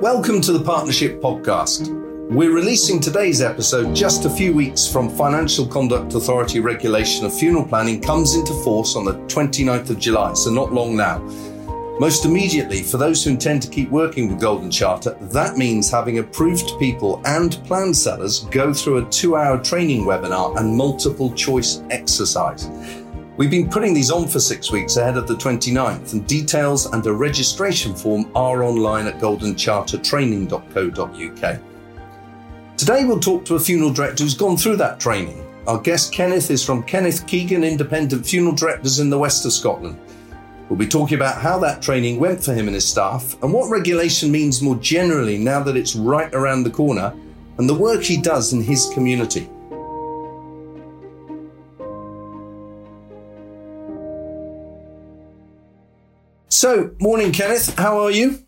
Welcome to the Partnership Podcast. We're releasing today's episode just a few weeks from Financial Conduct Authority regulation of funeral planning comes into force on the 29th of July, so not long now. Most immediately, for those who intend to keep working with Golden Charter, that means having approved people and plan sellers go through a two hour training webinar and multiple choice exercise. We've been putting these on for six weeks ahead of the 29th, and details and a registration form are online at goldenchartertraining.co.uk. Today, we'll talk to a funeral director who's gone through that training. Our guest, Kenneth, is from Kenneth Keegan Independent Funeral Directors in the west of Scotland. We'll be talking about how that training went for him and his staff, and what regulation means more generally now that it's right around the corner, and the work he does in his community. So, morning, Kenneth. How are you?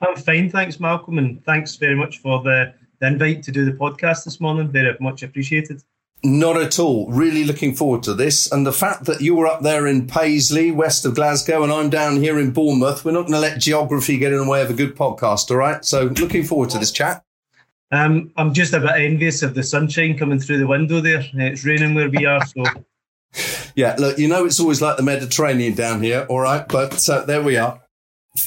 I'm fine, thanks, Malcolm, and thanks very much for the, the invite to do the podcast this morning. Very much appreciated. Not at all. Really looking forward to this. And the fact that you're up there in Paisley, west of Glasgow, and I'm down here in Bournemouth, we're not going to let geography get in the way of a good podcast, all right? So, looking forward to this chat. Um, I'm just a bit envious of the sunshine coming through the window there. It's raining where we are, so yeah, look, you know it's always like the Mediterranean down here, all right? But uh, there we are.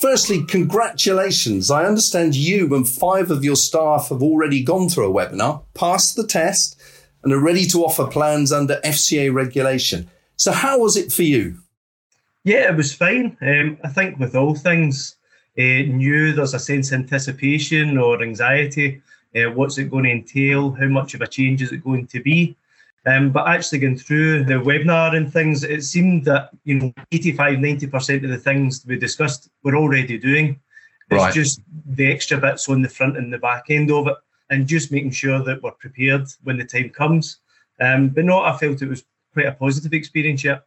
Firstly, congratulations. I understand you and five of your staff have already gone through a webinar, passed the test, and are ready to offer plans under FCA regulation. So, how was it for you? Yeah, it was fine. Um, I think with all things, uh, new, there's a sense of anticipation or anxiety. Uh, what's it going to entail? How much of a change is it going to be? Um, but actually going through the webinar and things, it seemed that, you know, 85, 90% of the things we discussed we're already doing. It's right. just the extra bits on the front and the back end of it and just making sure that we're prepared when the time comes. Um, but no, I felt it was quite a positive experience, yeah.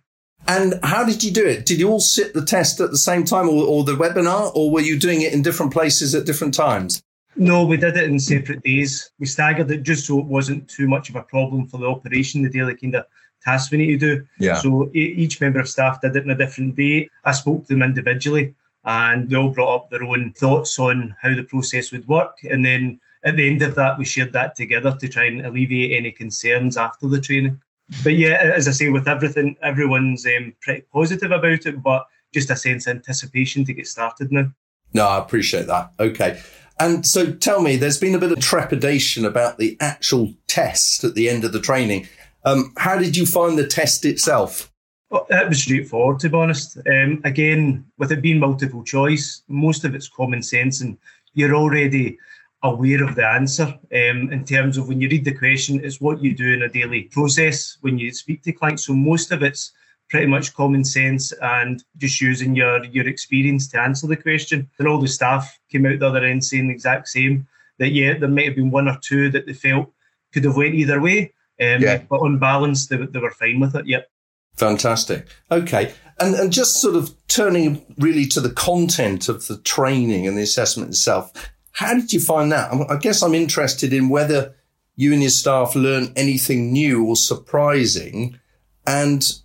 And how did you do it? Did you all sit the test at the same time or, or the webinar, or were you doing it in different places at different times? No, we did it in separate days. We staggered it just so it wasn't too much of a problem for the operation, the daily kind of tasks we need to do. Yeah. So each member of staff did it in a different day. I spoke to them individually and they all brought up their own thoughts on how the process would work. And then at the end of that, we shared that together to try and alleviate any concerns after the training. But yeah, as I say, with everything, everyone's um, pretty positive about it, but just a sense of anticipation to get started now. No, I appreciate that. Okay. And so tell me, there's been a bit of trepidation about the actual test at the end of the training. Um, how did you find the test itself? Well, it was straightforward, to be honest. Um, again, with it being multiple choice, most of it's common sense, and you're already aware of the answer. Um, in terms of when you read the question, it's what you do in a daily process when you speak to clients. So most of it's pretty much common sense and just using your your experience to answer the question. And all the staff came out the other end saying the exact same. That yeah, there might have been one or two that they felt could have went either way. Um, yeah. But on balance, they, they were fine with it. Yep. Fantastic. Okay. And, and just sort of turning really to the content of the training and the assessment itself, how did you find that? I guess I'm interested in whether you and your staff learned anything new or surprising and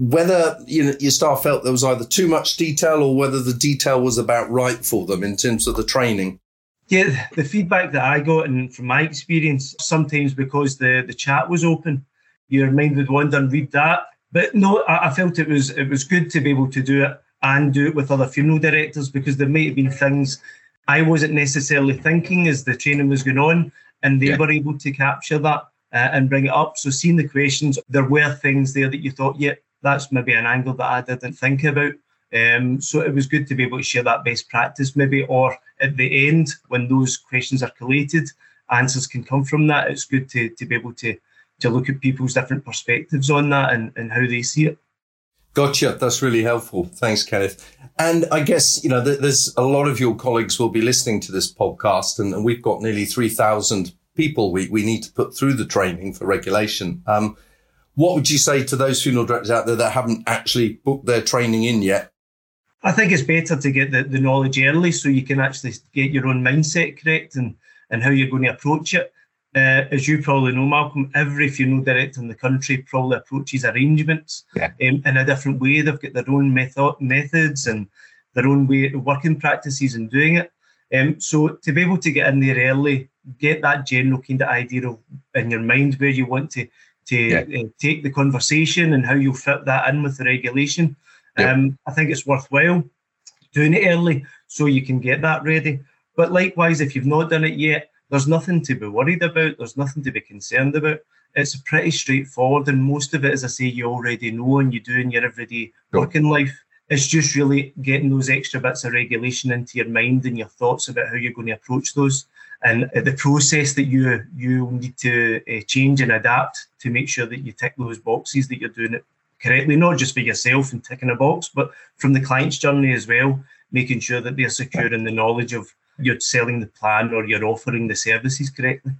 whether you know, your staff felt there was either too much detail or whether the detail was about right for them in terms of the training. Yeah, the feedback that I got, and from my experience, sometimes because the, the chat was open, your mind would wander and read that. But no, I, I felt it was it was good to be able to do it and do it with other funeral directors because there might have been things I wasn't necessarily thinking as the training was going on, and they yeah. were able to capture that uh, and bring it up. So, seeing the questions, there were things there that you thought, yeah, that's maybe an angle that I didn't think about. Um, so it was good to be able to share that best practice, maybe, or at the end when those questions are collated, answers can come from that. It's good to, to be able to to look at people's different perspectives on that and, and how they see it. Gotcha. That's really helpful. Thanks, Kenneth. And I guess, you know, there's a lot of your colleagues will be listening to this podcast and, and we've got nearly 3,000 people we, we need to put through the training for regulation. Um, what would you say to those funeral directors out there that haven't actually booked their training in yet? I think it's better to get the, the knowledge early so you can actually get your own mindset correct and, and how you're going to approach it. Uh, as you probably know, Malcolm, every funeral director in the country probably approaches arrangements yeah. um, in a different way. They've got their own method, methods and their own way of working practices and doing it. Um, so to be able to get in there early, get that general kind of idea of in your mind where you want to to yeah. uh, take the conversation and how you'll fit that in with the regulation. Yeah. Um, I think it's worthwhile doing it early so you can get that ready. But likewise, if you've not done it yet, there's nothing to be worried about. There's nothing to be concerned about. It's pretty straightforward, and most of it, as I say, you already know and you do in your everyday working life. It's just really getting those extra bits of regulation into your mind and your thoughts about how you're going to approach those, and the process that you you need to uh, change and adapt to make sure that you tick those boxes that you're doing it correctly, not just for yourself and ticking a box, but from the client's journey as well, making sure that they're secure in the knowledge of you're selling the plan or you're offering the services correctly.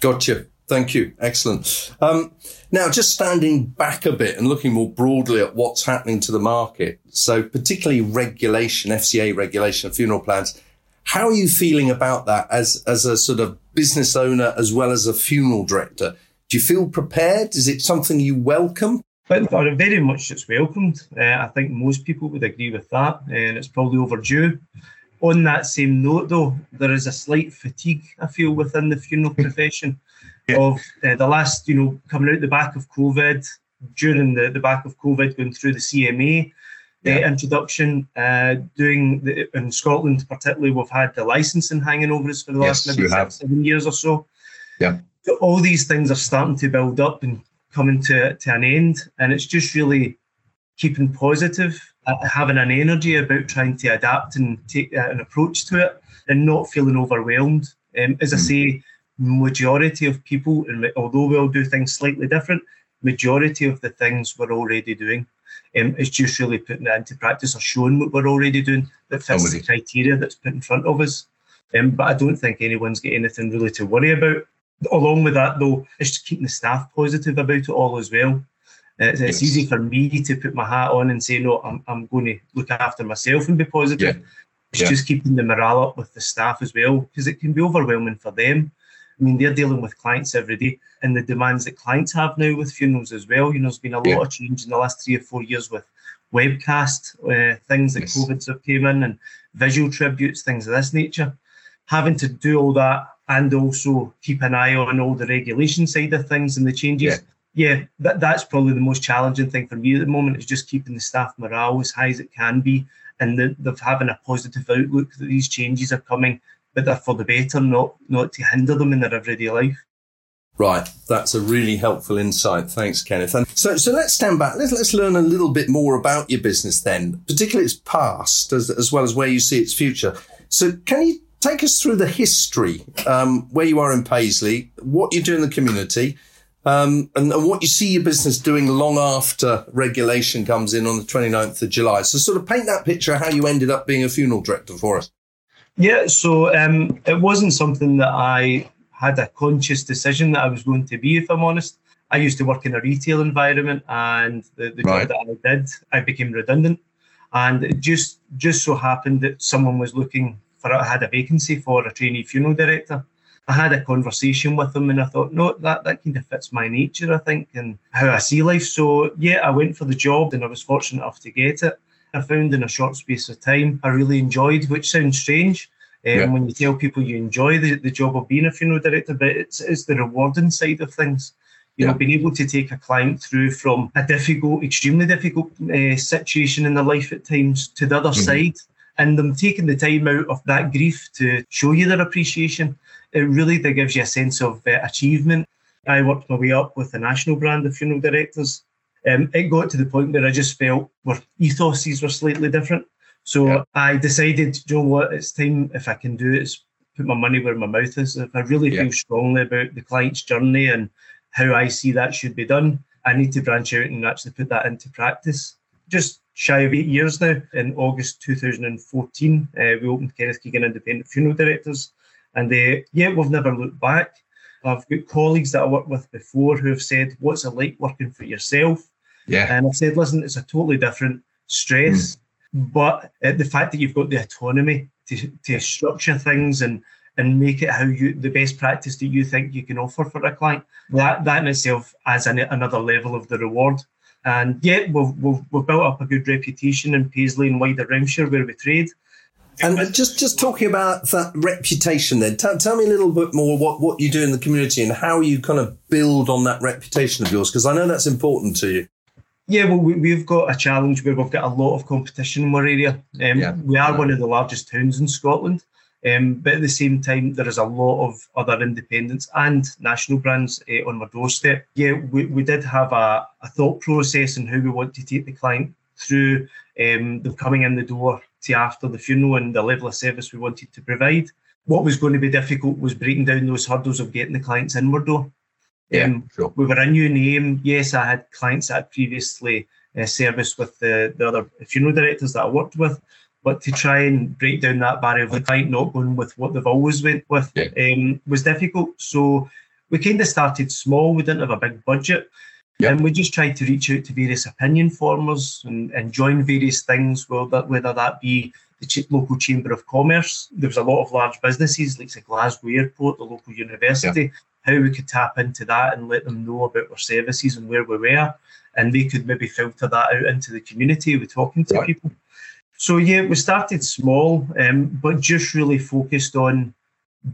Gotcha. Thank you. Excellent. Um, now, just standing back a bit and looking more broadly at what's happening to the market. So, particularly regulation, FCA regulation funeral plans. How are you feeling about that as, as a sort of business owner as well as a funeral director? Do you feel prepared? Is it something you welcome? But very much it's welcomed. Uh, I think most people would agree with that, and it's probably overdue. On that same note, though, there is a slight fatigue I feel within the funeral profession yeah. of uh, the last, you know, coming out the back of COVID, during the, the back of COVID, going through the CMA yeah. uh, introduction, uh, doing the, in Scotland particularly, we've had the licensing hanging over us for the yes, last maybe six, seven years or so. Yeah. So all these things are starting to build up and coming to, to an end, and it's just really keeping positive, uh, having an energy about trying to adapt and take uh, an approach to it, and not feeling overwhelmed. Um, as I mm. say, majority of people, and although we all do things slightly different, majority of the things we're already doing. Um, it's just really putting it into practice or showing what we're already doing that fits the criteria that's put in front of us. Um, but I don't think anyone's got anything really to worry about. Along with that, though, it's just keeping the staff positive about it all as well. It's, yes. it's, easy for me to put my hat on and say, no, I'm, I'm going to look after myself and be positive. Yeah. It's yeah. just keeping the morale up with the staff as well, because it can be overwhelming for them. I mean, they're dealing with clients every day and the demands that clients have now with funerals as well. You know, there's been a lot yeah. of change in the last three or four years with webcast, uh, things that yes. COVID's have came in and visual tributes, things of this nature. Having to do all that and also keep an eye on all the regulation side of things and the changes. Yeah, yeah that, that's probably the most challenging thing for me at the moment is just keeping the staff morale as high as it can be and the, the having a positive outlook that these changes are coming but they're for the better, not not to hinder them in their everyday life. Right, that's a really helpful insight. Thanks, Kenneth. And so, so let's stand back. Let's let's learn a little bit more about your business then, particularly its past as as well as where you see its future. So, can you take us through the history, um, where you are in Paisley, what you do in the community, um, and, and, what you see your business doing long after regulation comes in on the 29th of July. So, sort of paint that picture how you ended up being a funeral director for us. Yeah, so um, it wasn't something that I had a conscious decision that I was going to be, if I'm honest. I used to work in a retail environment, and the, the right. job that I did, I became redundant. And it just just so happened that someone was looking for, I had a vacancy for a trainee funeral director. I had a conversation with them and I thought, no, that, that kind of fits my nature, I think, and how I see life. So, yeah, I went for the job and I was fortunate enough to get it. I found in a short space of time I really enjoyed, which sounds strange. Um, yeah. When you tell people you enjoy the, the job of being a funeral director, but it's, it's the rewarding side of things. You yeah. know, being able to take a client through from a difficult, extremely difficult uh, situation in their life at times to the other mm-hmm. side, and them taking the time out of that grief to show you their appreciation, it really that gives you a sense of uh, achievement. I worked my way up with the national brand of funeral directors, um, it got to the point where I just felt our ethoses were slightly different. So. I decided, you know what, it's time if I can do it, is put my money where my mouth is. If I really feel strongly about the client's journey and how I see that should be done, I need to branch out and actually put that into practice. Just shy of eight years now, in August 2014, uh, we opened Kenneth Keegan Independent Funeral Directors. And uh, yeah, we've never looked back. I've got colleagues that I worked with before who have said, What's it like working for yourself? Yeah. And I said, listen, it's a totally different stress, mm. but uh, the fact that you've got the autonomy to, to structure things and and make it how you the best practice that you think you can offer for a client. That that in itself adds an, another level of the reward. And yet we've, we've, we've built up a good reputation in Paisley and wider Renfrewshire where we trade. And just just talking about that reputation, then tell, tell me a little bit more what what you do in the community and how you kind of build on that reputation of yours, because I know that's important to you. Yeah, well, we, have got a challenge where we've got a lot of competition in our area. Um, yeah. We are one of the largest towns in Scotland, um, but at the same time, there is a lot of other independents and national brands uh, on our doorstep. Yeah, we, we did have a, a thought process on how we want to take the client through um, them coming in the door to after the funeral and the level of service we wanted to provide. What was going to be difficult was breaking down those hurdles of getting the clients in our door. Yeah, um, sure. We were a new name. Yes, I had clients that had previously uh, serviced with the, the other funeral directors that I worked with, but to try and break down that barrier of the client not going with what they've always went with yeah. um, was difficult. So we kind of started small. We didn't have a big budget. Yep. And we just tried to reach out to various opinion formers and, and join various things, whether, whether that be the ch- local chamber of commerce. There was a lot of large businesses like the Glasgow Airport, the local university. How we could tap into that and let them know about our services and where we were, and they could maybe filter that out into the community with talking to right. people. So yeah, we started small, um, but just really focused on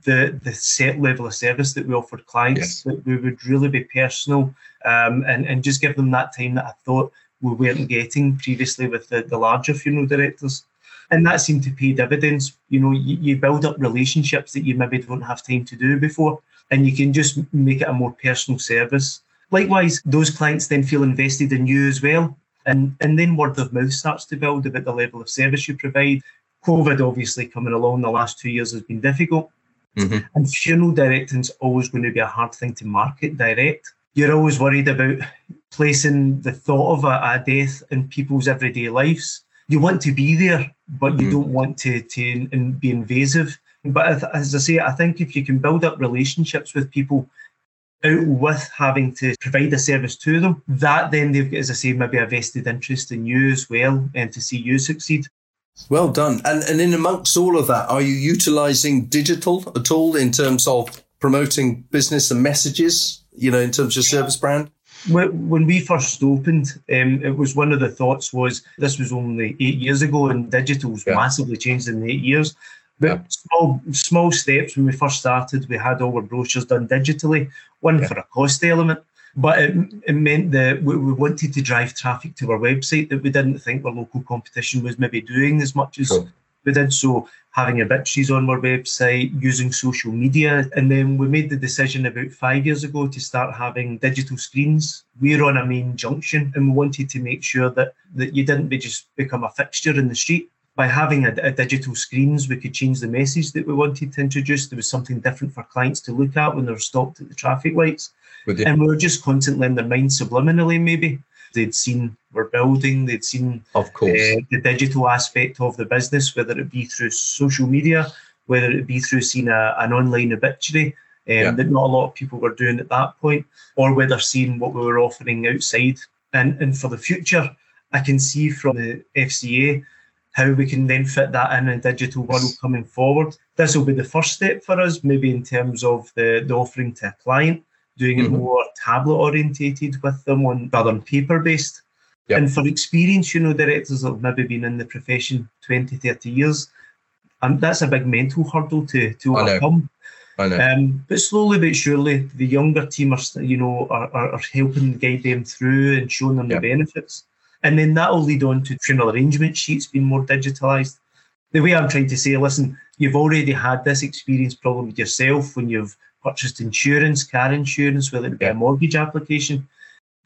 the the set level of service that we offered clients. Yes. That we would really be personal um, and and just give them that time that I thought we weren't getting previously with the, the larger funeral directors. And that seemed to pay dividends. You know, you, you build up relationships that you maybe don't have time to do before, and you can just make it a more personal service. Likewise, those clients then feel invested in you as well. And, and then word of mouth starts to build about the level of service you provide. COVID, obviously, coming along the last two years has been difficult. Mm-hmm. And funeral directing is always going to be a hard thing to market direct. You're always worried about placing the thought of a, a death in people's everyday lives. You want to be there, but you mm-hmm. don't want to, to be invasive. But as I say, I think if you can build up relationships with people out with having to provide a service to them, that then they've got, as I say, maybe a vested interest in you as well and to see you succeed. Well done. And and in amongst all of that, are you utilizing digital at all in terms of promoting business and messages, you know, in terms of service brand? When we first opened, um, it was one of the thoughts was this was only eight years ago and digital's yeah. massively changed in eight years. But yeah. small small steps when we first started, we had all our brochures done digitally, one yeah. for a cost element, but it, it meant that we, we, wanted to drive traffic to our website that we didn't think our local competition was maybe doing as much as we did. So having obituaries on our website, using social media. And then we made the decision about five years ago to start having digital screens. We're on a main junction and we wanted to make sure that, that you didn't be just become a fixture in the street. By having a, a digital screens, we could change the message that we wanted to introduce. There was something different for clients to look at when they're stopped at the traffic lights. And we were just constantly in their mind subliminally, maybe. They'd seen we're building, they'd seen of course uh, the digital aspect of the business, whether it be through social media, whether it be through seeing a, an online obituary um, yeah. that not a lot of people were doing at that point, or whether seeing what we were offering outside. And and for the future, I can see from the FCA how we can then fit that in a digital world coming forward. This will be the first step for us, maybe in terms of the, the offering to a client doing mm-hmm. it more tablet orientated with them on rather than paper based. Yep. And for experience, you know, directors that have maybe been in the profession 20, 30 years, and um, that's a big mental hurdle to, to overcome. I know. Um, but slowly but surely, the younger team are, you know, are, are, are helping guide them through and showing them yep. the benefits. And then that will lead on to funeral arrangement sheets being more digitalised. The way I'm trying to say, listen, you've already had this experience problem with yourself when you've purchased insurance, car insurance, whether it be a mortgage application.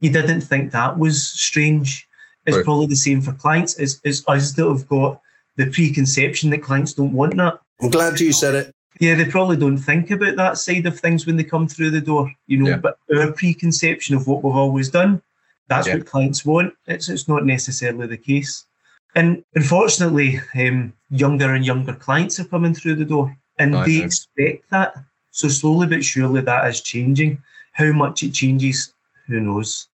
You didn't think that was strange. It's right. probably the same for clients. It's, it's us that have got the preconception that clients don't want that. I'm glad you said it. Yeah, they probably don't think about that side of things when they come through the door, you know. Yeah. But our preconception of what we've always done, that's yeah. what clients want. It's it's not necessarily the case. And unfortunately, um, younger and younger clients are coming through the door, and they expect that. So slowly but surely that is changing. How much it changes, who knows?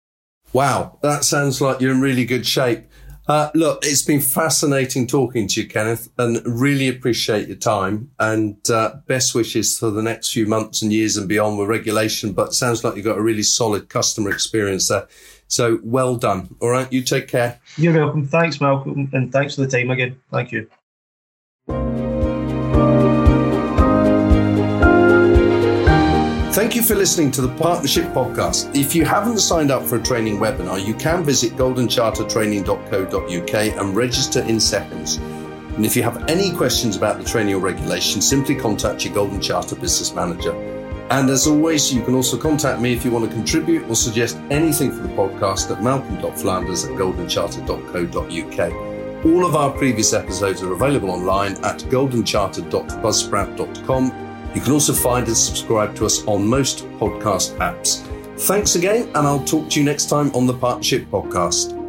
Wow, that sounds like you're in really good shape. Uh, look, it's been fascinating talking to you, Kenneth, and really appreciate your time and uh, best wishes for the next few months and years and beyond with regulation. But sounds like you've got a really solid customer experience there. So well done. All right, you take care. You're welcome. Thanks, Malcolm, and thanks for the time again. Thank you. Thank you for listening to the Partnership Podcast. If you haven't signed up for a training webinar, you can visit goldenchartertraining.co.uk and register in seconds. And if you have any questions about the training or regulation, simply contact your Golden Charter business manager. And as always, you can also contact me if you want to contribute or suggest anything for the podcast at malcolm.flanders at goldencharter.co.uk. All of our previous episodes are available online at goldencharter.buzzsprout.com you can also find and subscribe to us on most podcast apps. Thanks again, and I'll talk to you next time on the Partnership Podcast.